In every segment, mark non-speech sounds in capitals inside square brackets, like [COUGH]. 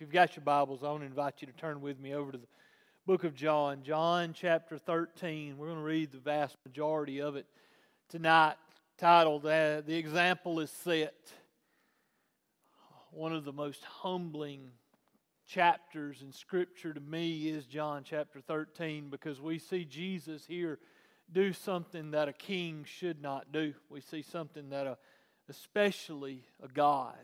If you've got your Bibles, I want to invite you to turn with me over to the book of John, John chapter 13. We're going to read the vast majority of it tonight, titled uh, The Example is Set. One of the most humbling chapters in Scripture to me is John chapter 13 because we see Jesus here do something that a king should not do. We see something that a, especially a God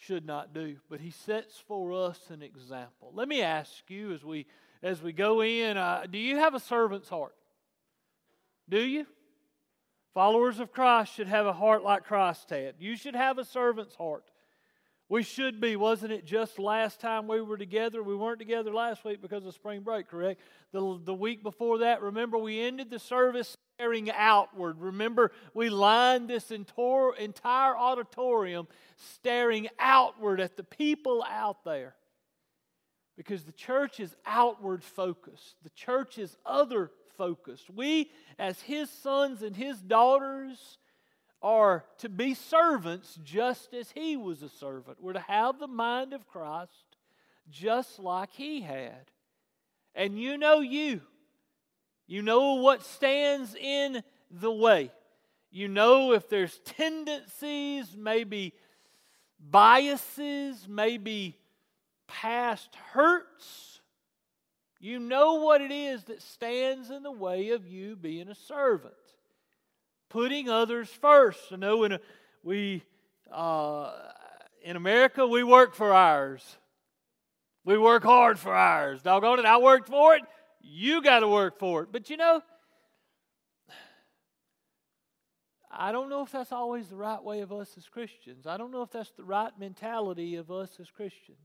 should not do. But he sets for us an example. Let me ask you as we as we go in, uh, do you have a servant's heart? Do you? Followers of Christ should have a heart like Christ had. You should have a servant's heart. We should be. Wasn't it just last time we were together? We weren't together last week because of spring break, correct? The, the week before that, remember, we ended the service staring outward. Remember, we lined this entire auditorium staring outward at the people out there. Because the church is outward focused, the church is other focused. We, as his sons and his daughters, are to be servants just as he was a servant. We're to have the mind of Christ just like he had. And you know you. You know what stands in the way. You know if there's tendencies, maybe biases, maybe past hurts. You know what it is that stands in the way of you being a servant putting others first. I know in a, we uh, in America we work for ours. We work hard for ours. Doggone it, I worked for it. You got to work for it. But you know, I don't know if that's always the right way of us as Christians. I don't know if that's the right mentality of us as Christians.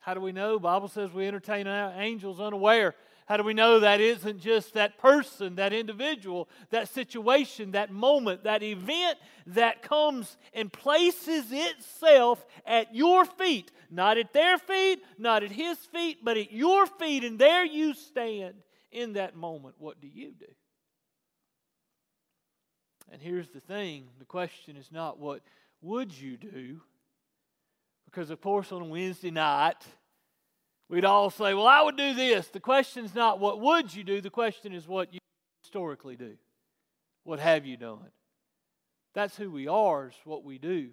How do we know? Bible says we entertain angels unaware. How do we know that isn't just that person, that individual, that situation, that moment, that event that comes and places itself at your feet? Not at their feet, not at his feet, but at your feet, and there you stand in that moment. What do you do? And here's the thing the question is not what would you do? Because, of course, on Wednesday night, We'd all say, Well, I would do this. The question's not what would you do, the question is what you historically do. What have you done? That's who we are, is what we do.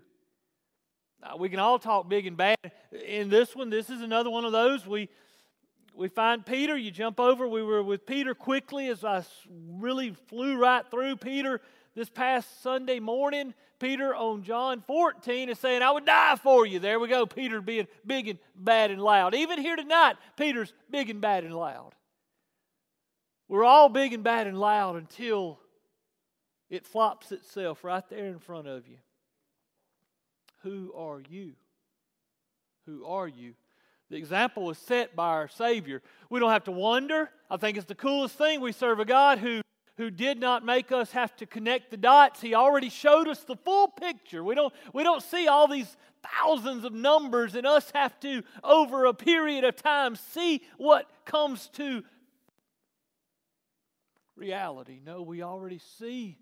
Now, we can all talk big and bad. In this one, this is another one of those. We we find Peter, you jump over. We were with Peter quickly as I really flew right through Peter this past Sunday morning, Peter on John 14 is saying, I would die for you. There we go. Peter being big and bad and loud. Even here tonight, Peter's big and bad and loud. We're all big and bad and loud until it flops itself right there in front of you. Who are you? Who are you? The example is set by our Savior. We don't have to wonder. I think it's the coolest thing. We serve a God who who did not make us have to connect the dots. He already showed us the full picture. We don't, we don't see all these thousands of numbers and us have to, over a period of time, see what comes to reality. No, we already see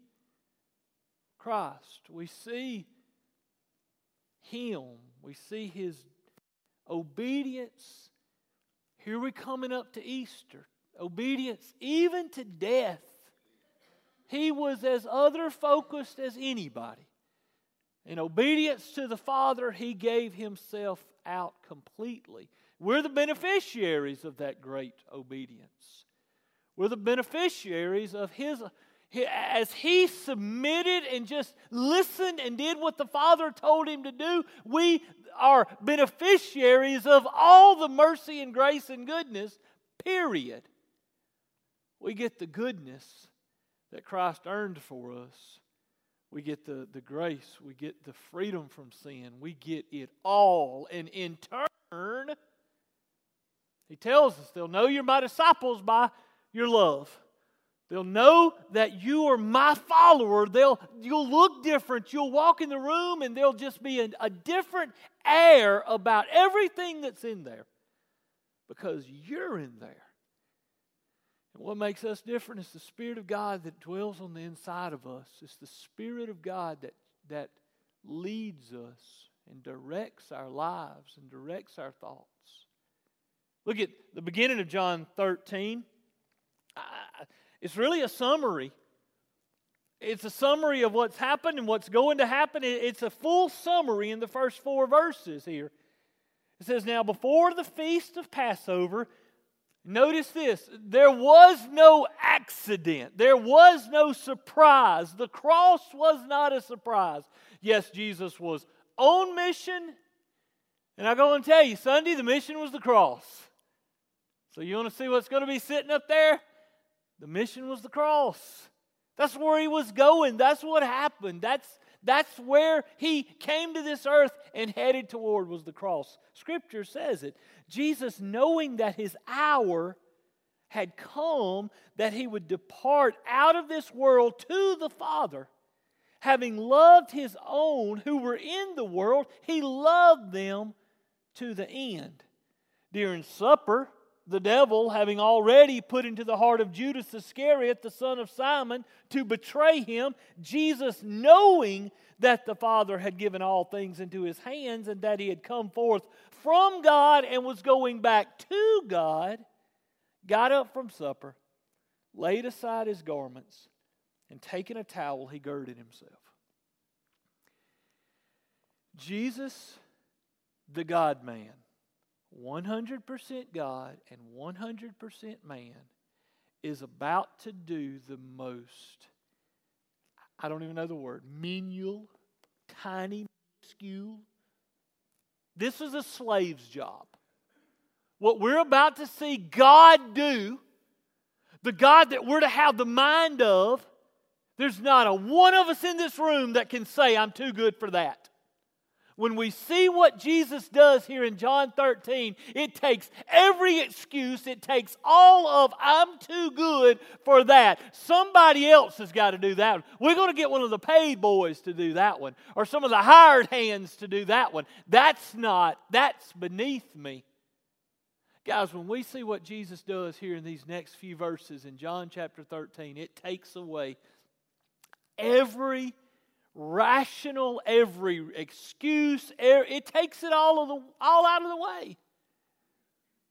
Christ. We see Him. We see His obedience. Here we're coming up to Easter. Obedience even to death. He was as other focused as anybody. In obedience to the Father, he gave himself out completely. We're the beneficiaries of that great obedience. We're the beneficiaries of his as he submitted and just listened and did what the Father told him to do, we are beneficiaries of all the mercy and grace and goodness, period. We get the goodness that Christ earned for us. We get the, the grace, we get the freedom from sin, we get it all. And in turn, he tells us they'll know you're my disciples by your love. They'll know that you are my follower. They'll, you'll look different. You'll walk in the room and there'll just be a, a different air about everything that's in there because you're in there. What makes us different is the Spirit of God that dwells on the inside of us. It's the Spirit of God that, that leads us and directs our lives and directs our thoughts. Look at the beginning of John 13. It's really a summary. It's a summary of what's happened and what's going to happen. It's a full summary in the first four verses here. It says, Now, before the feast of Passover, notice this there was no accident, there was no surprise. The cross was not a surprise. Yes, Jesus was on mission. And I go and tell you, Sunday, the mission was the cross. So, you want to see what's going to be sitting up there? The mission was the cross. That's where he was going. That's what happened. That's, that's where he came to this earth and headed toward was the cross. Scripture says it. Jesus, knowing that his hour had come, that he would depart out of this world to the Father, having loved his own who were in the world, he loved them to the end. During supper, the devil, having already put into the heart of Judas Iscariot, the son of Simon, to betray him, Jesus, knowing that the Father had given all things into his hands and that he had come forth from God and was going back to God, got up from supper, laid aside his garments, and taking a towel, he girded himself. Jesus, the God man, 100% God and 100% man, is about to do the most, I don't even know the word, menial, tiny, minuscule. This is a slave's job. What we're about to see God do, the God that we're to have the mind of, there's not a one of us in this room that can say, I'm too good for that when we see what Jesus does here in John 13, it takes every excuse, it takes all of, I'm too good for that. Somebody else has got to do that. We're going to get one of the paid boys to do that one, or some of the hired hands to do that one. That's not, that's beneath me. Guys, when we see what Jesus does here in these next few verses in John chapter 13, it takes away every rational, every excuse, er, it takes it all, of the, all out of the way.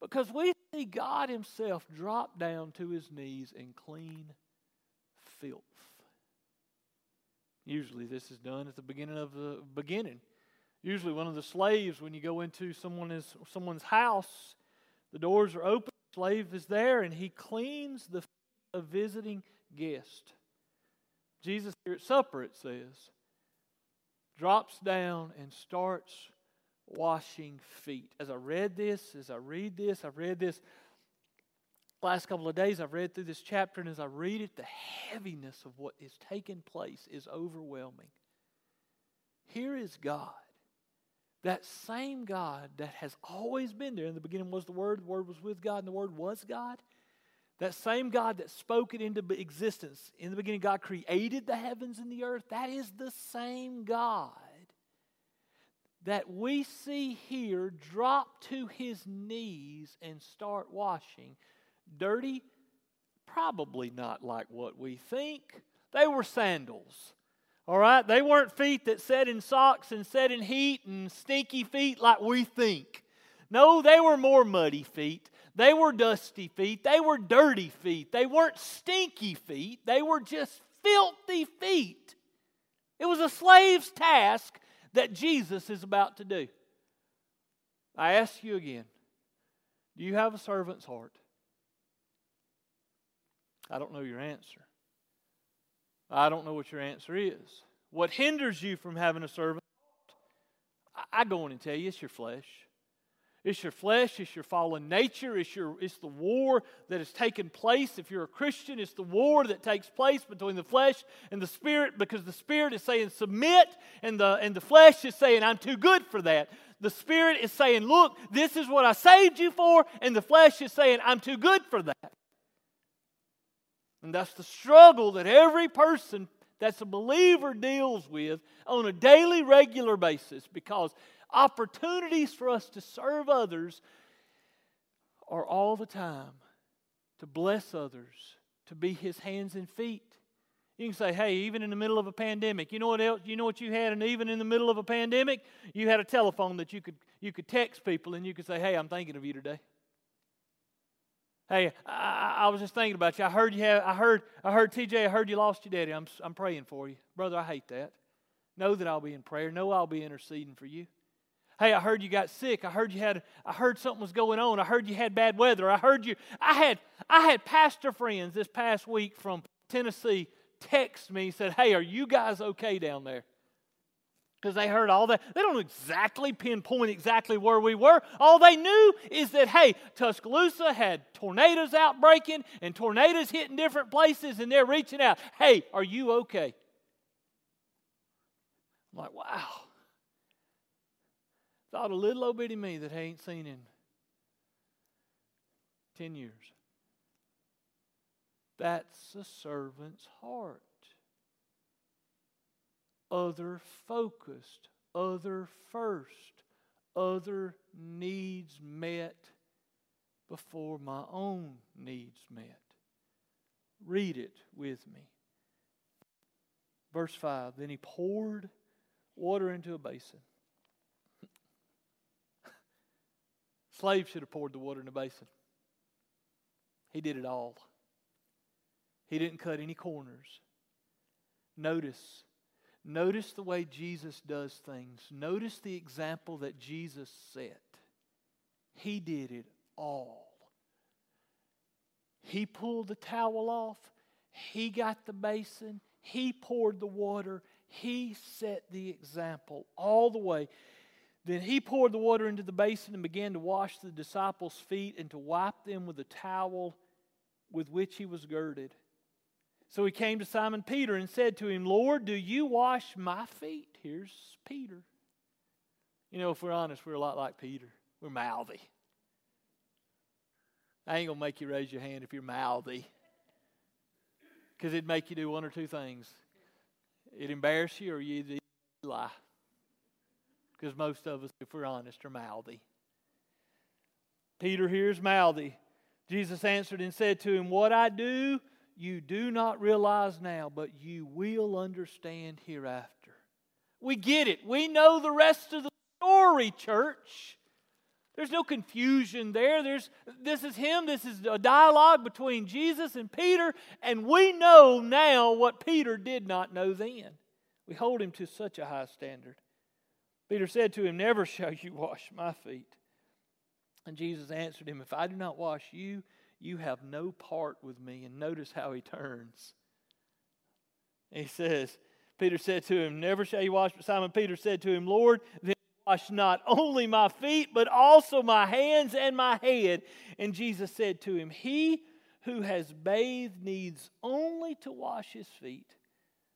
Because we see God Himself drop down to His knees in clean filth. Usually, this is done at the beginning of the beginning. Usually, one of the slaves, when you go into someone's, someone's house, the doors are open, the slave is there, and he cleans the a visiting guest. Jesus here at supper, it says, drops down and starts washing feet. As I read this, as I read this, I've read this last couple of days, I've read through this chapter, and as I read it, the heaviness of what is taking place is overwhelming. Here is God. That same God that has always been there. In the beginning was the Word, the Word was with God, and the Word was God. That same God that spoke it into existence. In the beginning, God created the heavens and the earth. That is the same God that we see here drop to his knees and start washing. Dirty? Probably not like what we think. They were sandals. All right? They weren't feet that set in socks and set in heat and stinky feet like we think. No, they were more muddy feet. They were dusty feet. They were dirty feet. They weren't stinky feet. They were just filthy feet. It was a slave's task that Jesus is about to do. I ask you again do you have a servant's heart? I don't know your answer. I don't know what your answer is. What hinders you from having a servant? I go on and tell you it's your flesh. It's your flesh, it's your fallen nature, it's, your, it's the war that has taken place. If you're a Christian, it's the war that takes place between the flesh and the spirit because the spirit is saying submit and the, and the flesh is saying I'm too good for that. The spirit is saying, look, this is what I saved you for, and the flesh is saying I'm too good for that. And that's the struggle that every person that's a believer deals with on a daily, regular basis because opportunities for us to serve others are all the time to bless others, to be his hands and feet. You can say, hey, even in the middle of a pandemic, you know what else? You know what you had, and even in the middle of a pandemic, you had a telephone that you could you could text people and you could say, hey, I'm thinking of you today. Hey, I, I was just thinking about you. I heard you have. I heard. I heard TJ. I heard you lost your daddy. I'm I'm praying for you, brother. I hate that. Know that I'll be in prayer. Know I'll be interceding for you. Hey, I heard you got sick. I heard you had I heard something was going on. I heard you had bad weather. I heard you I had I had pastor friends this past week from Tennessee text me and said, Hey, are you guys okay down there? Because they heard all that. They don't exactly pinpoint exactly where we were. All they knew is that, hey, Tuscaloosa had tornadoes outbreaking and tornadoes hitting different places, and they're reaching out. Hey, are you okay? I'm like, wow. Thought a little old bitty me that I ain't seen in 10 years. That's a servant's heart. Other focused, other first, other needs met before my own needs met. Read it with me. Verse 5 Then he poured water into a basin Slaves should have poured the water in the basin. He did it all. He didn't cut any corners. Notice, notice the way Jesus does things. Notice the example that Jesus set. He did it all. He pulled the towel off. He got the basin. He poured the water. He set the example all the way. Then he poured the water into the basin and began to wash the disciples' feet and to wipe them with the towel with which he was girded. So he came to Simon Peter and said to him, Lord, do you wash my feet? Here's Peter. You know, if we're honest, we're a lot like Peter. We're mouthy. I ain't going to make you raise your hand if you're mouthy. Because it'd make you do one or two things. It'd embarrass you or you'd lie because most of us, if we're honest, are mouthy. Peter hears mouthy. Jesus answered and said to him, What I do, you do not realize now, but you will understand hereafter. We get it. We know the rest of the story, church. There's no confusion there. There's, this is him. This is a dialogue between Jesus and Peter, and we know now what Peter did not know then. We hold him to such a high standard. Peter said to him, Never shall you wash my feet. And Jesus answered him, If I do not wash you, you have no part with me. And notice how he turns. He says, Peter said to him, Never shall you wash. But Simon Peter said to him, Lord, then wash not only my feet, but also my hands and my head. And Jesus said to him, He who has bathed needs only to wash his feet,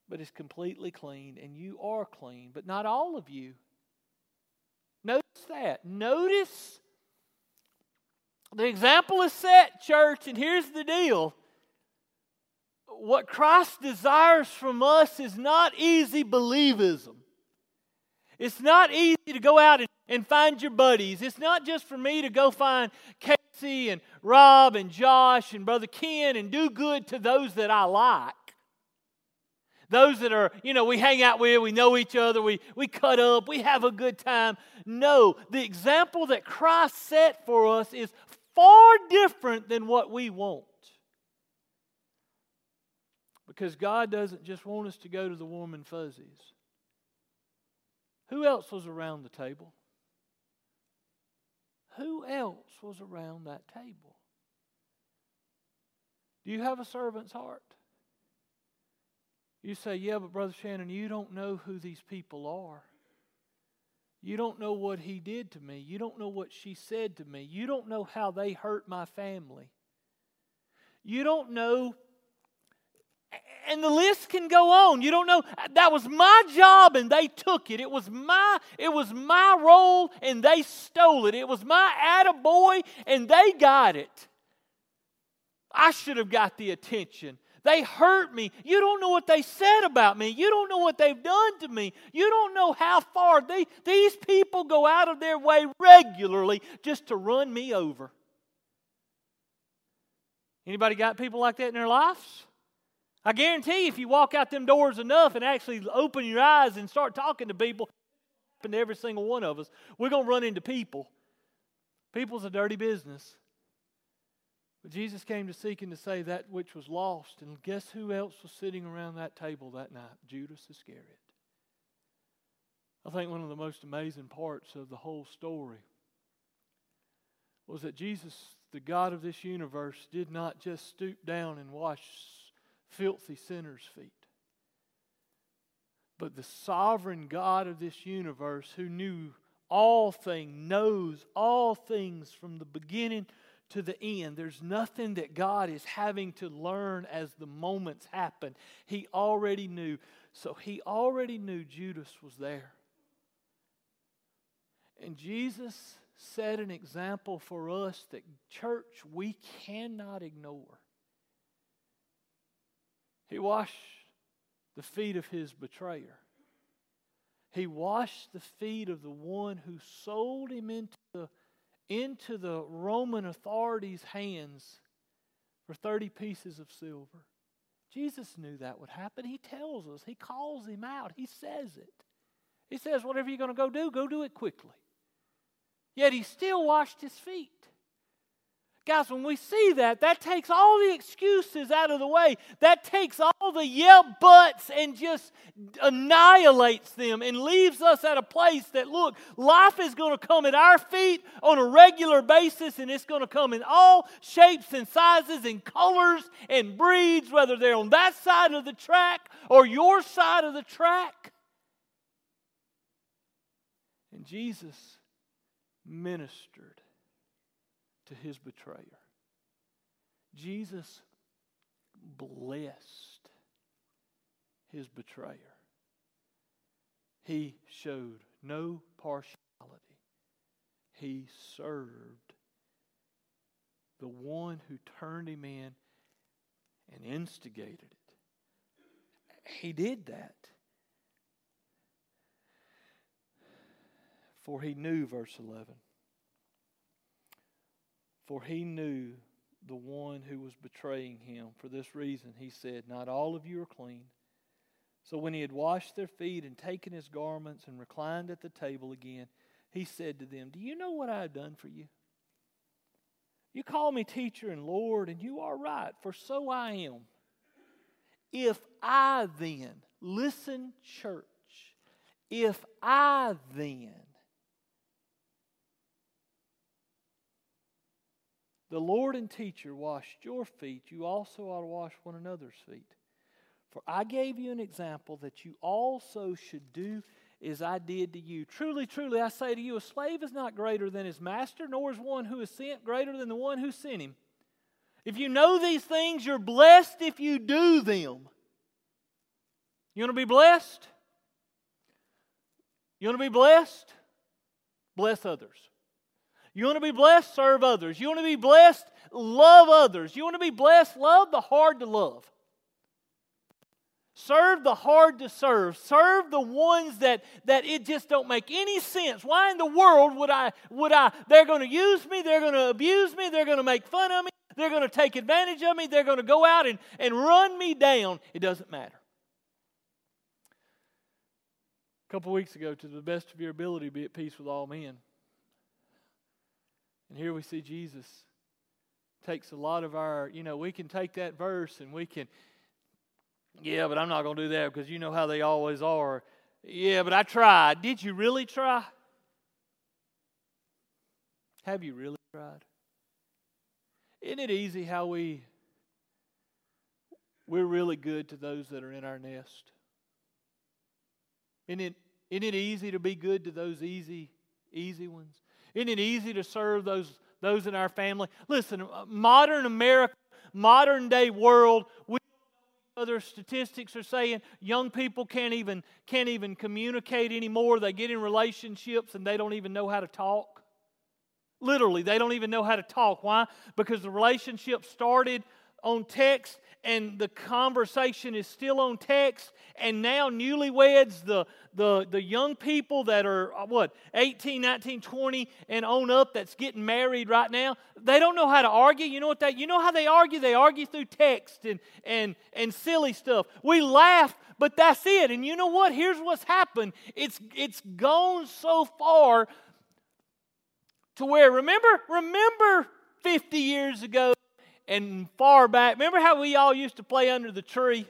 but is completely clean, and you are clean, but not all of you. That. Notice the example is set, church, and here's the deal. What Christ desires from us is not easy believism. It's not easy to go out and, and find your buddies. It's not just for me to go find Casey and Rob and Josh and Brother Ken and do good to those that I like those that are, you know, we hang out with, we know each other, we, we cut up, we have a good time. No, the example that Christ set for us is far different than what we want. Because God doesn't just want us to go to the warm and fuzzies. Who else was around the table? Who else was around that table? Do you have a servant's heart? You say, yeah, but Brother Shannon, you don't know who these people are. You don't know what he did to me. You don't know what she said to me. You don't know how they hurt my family. You don't know. And the list can go on. You don't know that was my job and they took it. It was my it was my role and they stole it. It was my attaboy and they got it. I should have got the attention. They hurt me. You don't know what they said about me. You don't know what they've done to me. You don't know how far they, these people go out of their way regularly just to run me over. Anybody got people like that in their lives? I guarantee if you walk out them doors enough and actually open your eyes and start talking to people, happen to every single one of us, we're going to run into people. People's a dirty business. But Jesus came to seek and to save that which was lost. And guess who else was sitting around that table that night? Judas Iscariot. I think one of the most amazing parts of the whole story was that Jesus, the God of this universe, did not just stoop down and wash filthy sinners' feet. But the sovereign God of this universe, who knew all things, knows all things from the beginning to the end. There's nothing that God is having to learn as the moments happen. He already knew. So he already knew Judas was there. And Jesus set an example for us that, church, we cannot ignore. He washed the feet of his betrayer. He washed the feet of the one who sold him into the, into the Roman authorities' hands for 30 pieces of silver. Jesus knew that would happen. He tells us, He calls him out, He says it. He says, Whatever you're going to go do, go do it quickly. Yet He still washed his feet. Guys, when we see that, that takes all the excuses out of the way. That takes all the yeah buts and just annihilates them and leaves us at a place that, look, life is going to come at our feet on a regular basis and it's going to come in all shapes and sizes and colors and breeds, whether they're on that side of the track or your side of the track. And Jesus ministered to his betrayer. Jesus blessed his betrayer. He showed no partiality. He served the one who turned him in and instigated it. He did that. For he knew, verse 11 for he knew the one who was betraying him. For this reason, he said, Not all of you are clean. So when he had washed their feet and taken his garments and reclined at the table again, he said to them, Do you know what I have done for you? You call me teacher and Lord, and you are right, for so I am. If I then, listen, church, if I then The Lord and teacher washed your feet, you also ought to wash one another's feet. For I gave you an example that you also should do as I did to you. Truly, truly, I say to you, a slave is not greater than his master, nor is one who is sent greater than the one who sent him. If you know these things, you're blessed if you do them. You want to be blessed? You want to be blessed? Bless others. You want to be blessed? Serve others. You want to be blessed? Love others. You want to be blessed? Love the hard to love. Serve the hard to serve. Serve the ones that, that it just don't make any sense. Why in the world would I would I they're going to use me, they're going to abuse me, they're going to make fun of me, they're going to take advantage of me, they're going to go out and, and run me down. It doesn't matter. A couple weeks ago, to the best of your ability, be at peace with all men. And here we see Jesus takes a lot of our, you know, we can take that verse and we can, yeah, but I'm not going to do that because you know how they always are. Yeah, but I tried. Did you really try? Have you really tried? Isn't it easy how we we're really good to those that are in our nest? Isn't it, isn't it easy to be good to those easy, easy ones? Isn't it easy to serve those, those in our family? Listen, uh, modern America, modern day world, we other statistics are saying young people can't even can't even communicate anymore. They get in relationships and they don't even know how to talk. Literally, they don't even know how to talk. Why? Because the relationship started on text and the conversation is still on text and now newlyweds the, the, the young people that are uh, what 18 19 20 and on up that's getting married right now they don't know how to argue. You know what they you know how they argue? They argue through text and and and silly stuff. We laugh but that's it. And you know what? Here's what's happened. It's it's gone so far to where remember remember 50 years ago and far back. Remember how we all used to play under the tree?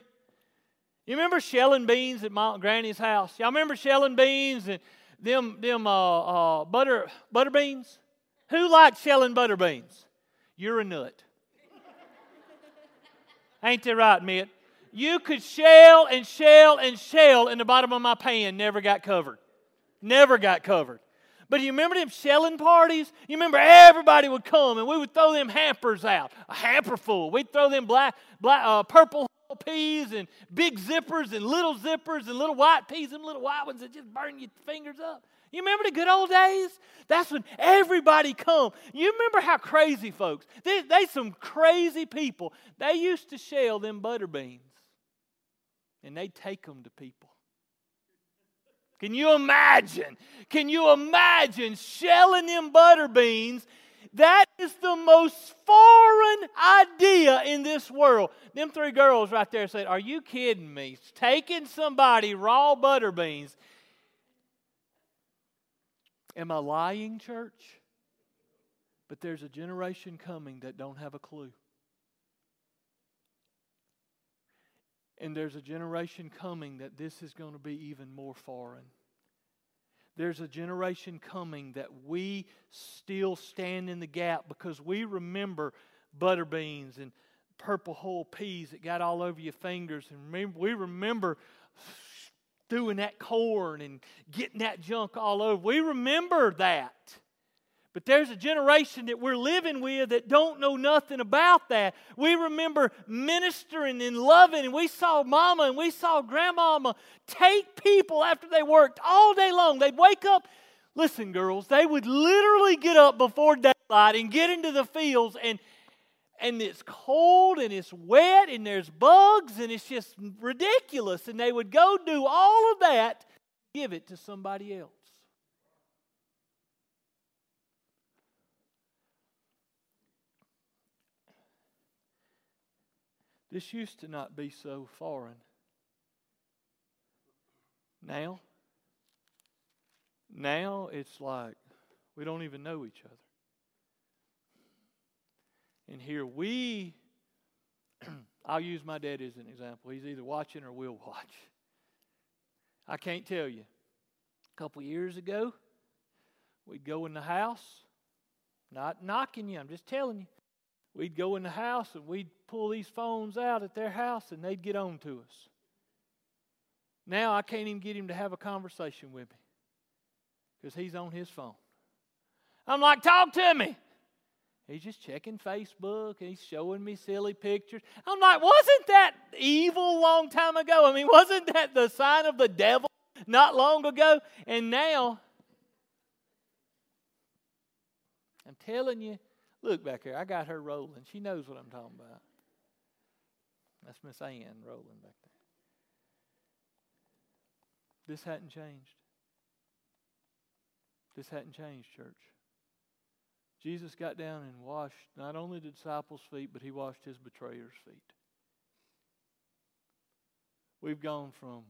You remember shelling beans at my granny's house? Y'all remember shelling beans and them them uh, uh, butter butter beans? Who likes shelling butter beans? You're a nut. [LAUGHS] Ain't that right, Mitt? You could shell and shell and shell, and the bottom of my pan never got covered. Never got covered. But you remember them shelling parties? You remember everybody would come and we would throw them hampers out, a hamper full. We'd throw them black, black, uh, purple peas and big zippers and little zippers and little white peas, them little white ones that just burn your fingers up. You remember the good old days? That's when everybody come. You remember how crazy folks, they, they some crazy people. They used to shell them butter beans and they'd take them to people. Can you imagine? Can you imagine shelling them butter beans? That is the most foreign idea in this world. Them three girls right there said, Are you kidding me? Taking somebody raw butter beans. Am I lying, church? But there's a generation coming that don't have a clue. And there's a generation coming that this is going to be even more foreign. There's a generation coming that we still stand in the gap because we remember butter beans and purple whole peas that got all over your fingers. And we remember doing that corn and getting that junk all over. We remember that. But there's a generation that we're living with that don't know nothing about that. We remember ministering and loving, and we saw mama and we saw grandmama take people after they worked all day long. They'd wake up. Listen, girls, they would literally get up before daylight and get into the fields, and, and it's cold and it's wet and there's bugs and it's just ridiculous. And they would go do all of that, give it to somebody else. This used to not be so foreign. Now, now it's like we don't even know each other. And here we, [CLEARS THROAT] I'll use my dad as an example. He's either watching or will watch. I can't tell you. A couple years ago, we'd go in the house, not knocking you, I'm just telling you. We'd go in the house and we'd pull these phones out at their house and they'd get on to us. Now I can't even get him to have a conversation with me because he's on his phone. I'm like, talk to me. He's just checking Facebook. and He's showing me silly pictures. I'm like, wasn't that evil long time ago? I mean, wasn't that the sign of the devil not long ago? And now, I'm telling you, Look back here. I got her rolling. She knows what I'm talking about. That's Miss Ann rolling back there. This hadn't changed. This hadn't changed, church. Jesus got down and washed not only the disciples' feet, but he washed his betrayers' feet. We've gone from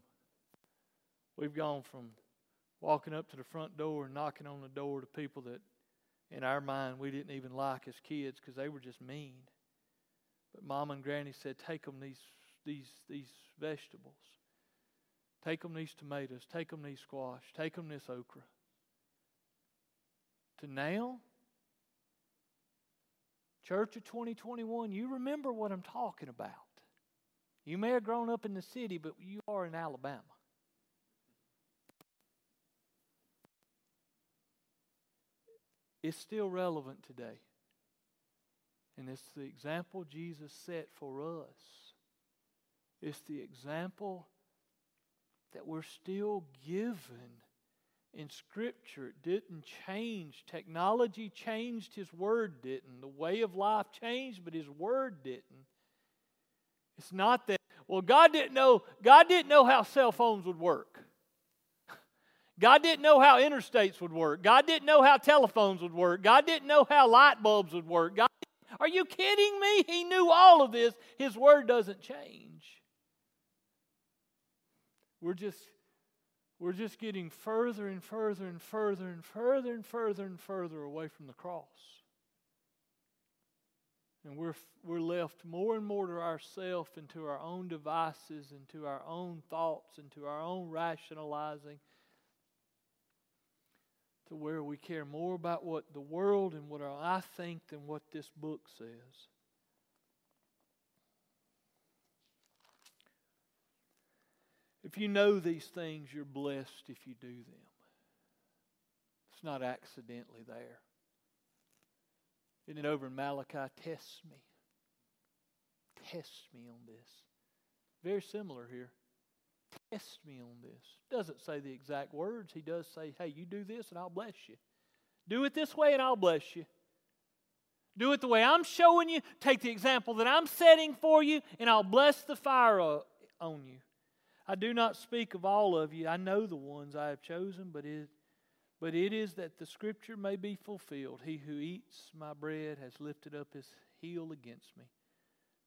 we've gone from walking up to the front door and knocking on the door to people that in our mind we didn't even like as kids because they were just mean. But mom and granny said, take them these, these, these vegetables. Take them these tomatoes. Take them these squash. Take them this okra. To now, Church of 2021, you remember what I'm talking about. You may have grown up in the city, but you are in Alabama. It's still relevant today. And it's the example Jesus set for us. It's the example that we're still given in Scripture. It didn't change. Technology changed, His Word didn't. The way of life changed, but His Word didn't. It's not that, well, God didn't know, God didn't know how cell phones would work. God didn't know how interstates would work. God didn't know how telephones would work. God didn't know how light bulbs would work. God, are you kidding me? He knew all of this. His word doesn't change. We're just we're just getting further and further and further and further and further and further away from the cross. And we're, we're left more and more to ourselves and to our own devices and to our own thoughts and to our own rationalizing to where we care more about what the world and what I think than what this book says. If you know these things, you're blessed if you do them. It's not accidentally there. Isn't it over in Malachi? Test me. Test me on this. Very similar here. Test me on this. Doesn't say the exact words. He does say, hey, you do this and I'll bless you. Do it this way and I'll bless you. Do it the way I'm showing you. Take the example that I'm setting for you and I'll bless the fire on you. I do not speak of all of you. I know the ones I have chosen, but it, but it is that the scripture may be fulfilled. He who eats my bread has lifted up his heel against me.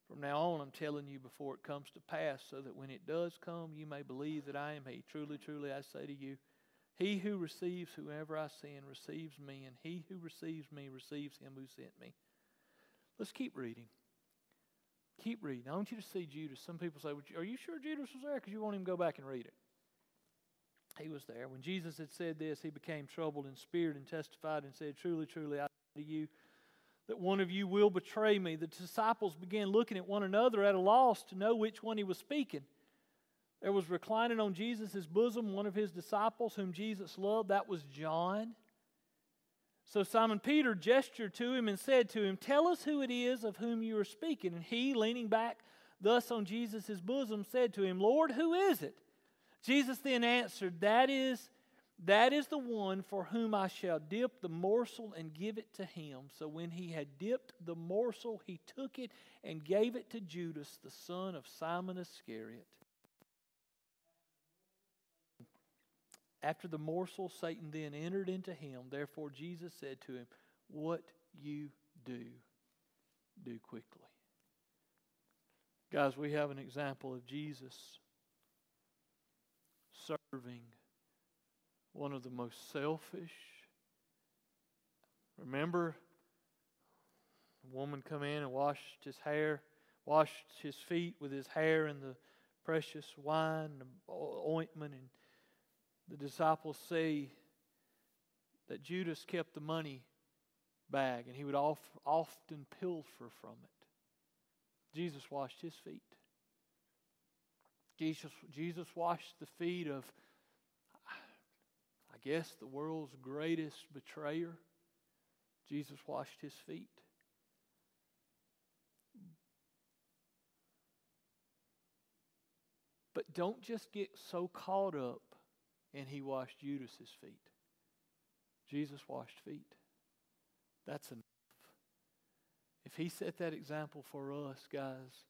From now on, I'm telling you before it comes to pass, so that when it does come, you may believe that I am He. Truly, truly, I say to you, He who receives whoever I send receives me, and he who receives me receives him who sent me. Let's keep reading. Keep reading. I want you to see Judas. Some people say, Are you sure Judas was there? Because you won't even go back and read it. He was there. When Jesus had said this, he became troubled in spirit and testified and said, Truly, truly, I say to you, that one of you will betray me. The disciples began looking at one another at a loss to know which one he was speaking. There was reclining on Jesus' bosom one of his disciples whom Jesus loved. That was John. So Simon Peter gestured to him and said to him, Tell us who it is of whom you are speaking. And he, leaning back thus on Jesus' bosom, said to him, Lord, who is it? Jesus then answered, That is that is the one for whom I shall dip the morsel and give it to him. So when he had dipped the morsel, he took it and gave it to Judas, the son of Simon Iscariot. After the morsel, Satan then entered into him. Therefore, Jesus said to him, What you do, do quickly. Guys, we have an example of Jesus serving one of the most selfish. Remember, a woman come in and washed his hair, washed his feet with his hair and the precious wine, and ointment, and the disciples say that Judas kept the money bag and he would often pilfer from it. Jesus washed his feet. Jesus, Jesus washed the feet of guess the world's greatest betrayer. Jesus washed his feet. But don't just get so caught up in he washed Judas's feet. Jesus washed feet. That's enough. If he set that example for us, guys,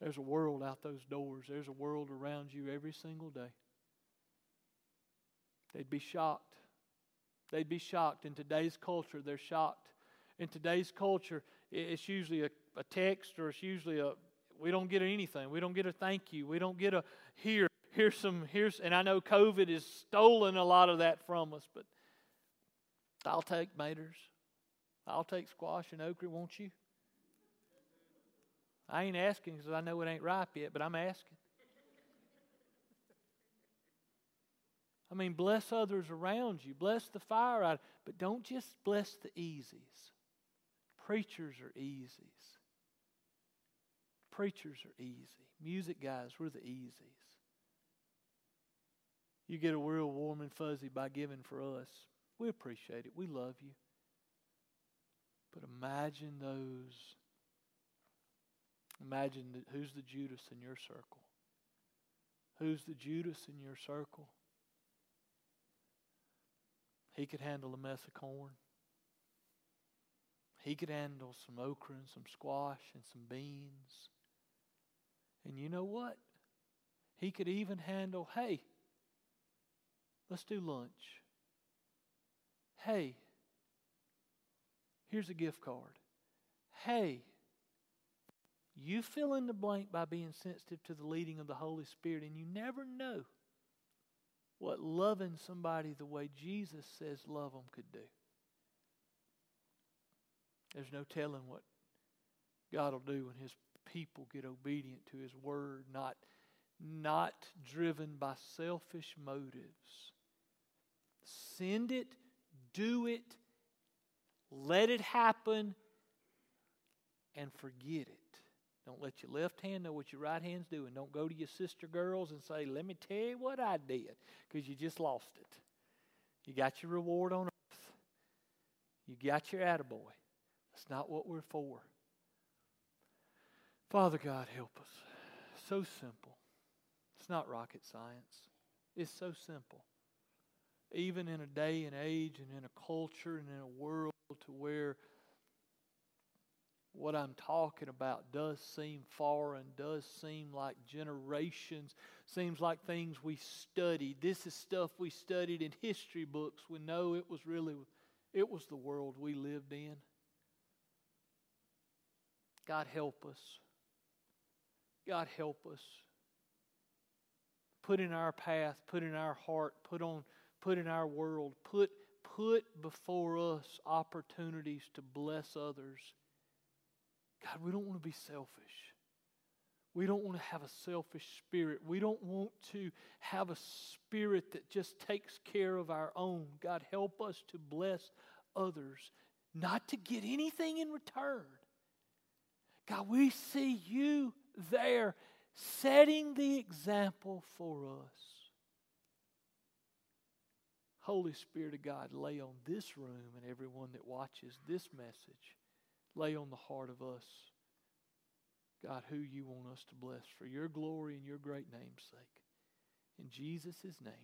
there's a world out those doors. There's a world around you every single day. They'd be shocked. They'd be shocked. In today's culture, they're shocked. In today's culture, it's usually a, a text or it's usually a, we don't get anything. We don't get a thank you. We don't get a here, here's some, here's, and I know COVID has stolen a lot of that from us, but I'll take maters. I'll take squash and okra, won't you? I ain't asking because I know it ain't ripe yet, but I'm asking. I mean, bless others around you, bless the fire out, but don't just bless the easies. Preachers are easies. Preachers are easy. Music guys, we're the easies. You get a real warm and fuzzy by giving for us. We appreciate it. We love you. But imagine those. Imagine who's the Judas in your circle? Who's the Judas in your circle? He could handle a mess of corn. He could handle some okra and some squash and some beans. And you know what? He could even handle, hey, let's do lunch. Hey, here's a gift card. Hey, you fill in the blank by being sensitive to the leading of the Holy Spirit, and you never know what loving somebody the way Jesus says love them could do. There's no telling what God will do when His people get obedient to His word, not, not driven by selfish motives. Send it, do it, let it happen, and forget it. Don't let your left hand know what your right hand's doing. Don't go to your sister girls and say, Let me tell you what I did, because you just lost it. You got your reward on earth, you got your attaboy. That's not what we're for. Father God, help us. So simple. It's not rocket science, it's so simple. Even in a day and age and in a culture and in a world to where what I'm talking about does seem foreign, does seem like generations, seems like things we studied. This is stuff we studied in history books. We know it was really it was the world we lived in. God help us. God help us. Put in our path, put in our heart, put on put in our world, put put before us opportunities to bless others God, we don't want to be selfish. We don't want to have a selfish spirit. We don't want to have a spirit that just takes care of our own. God, help us to bless others, not to get anything in return. God, we see you there setting the example for us. Holy Spirit of God, lay on this room and everyone that watches this message lay on the heart of us, God, who you want us to bless for your glory and your great name's sake. In Jesus' name,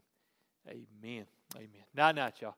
amen. Amen. Night, night, y'all.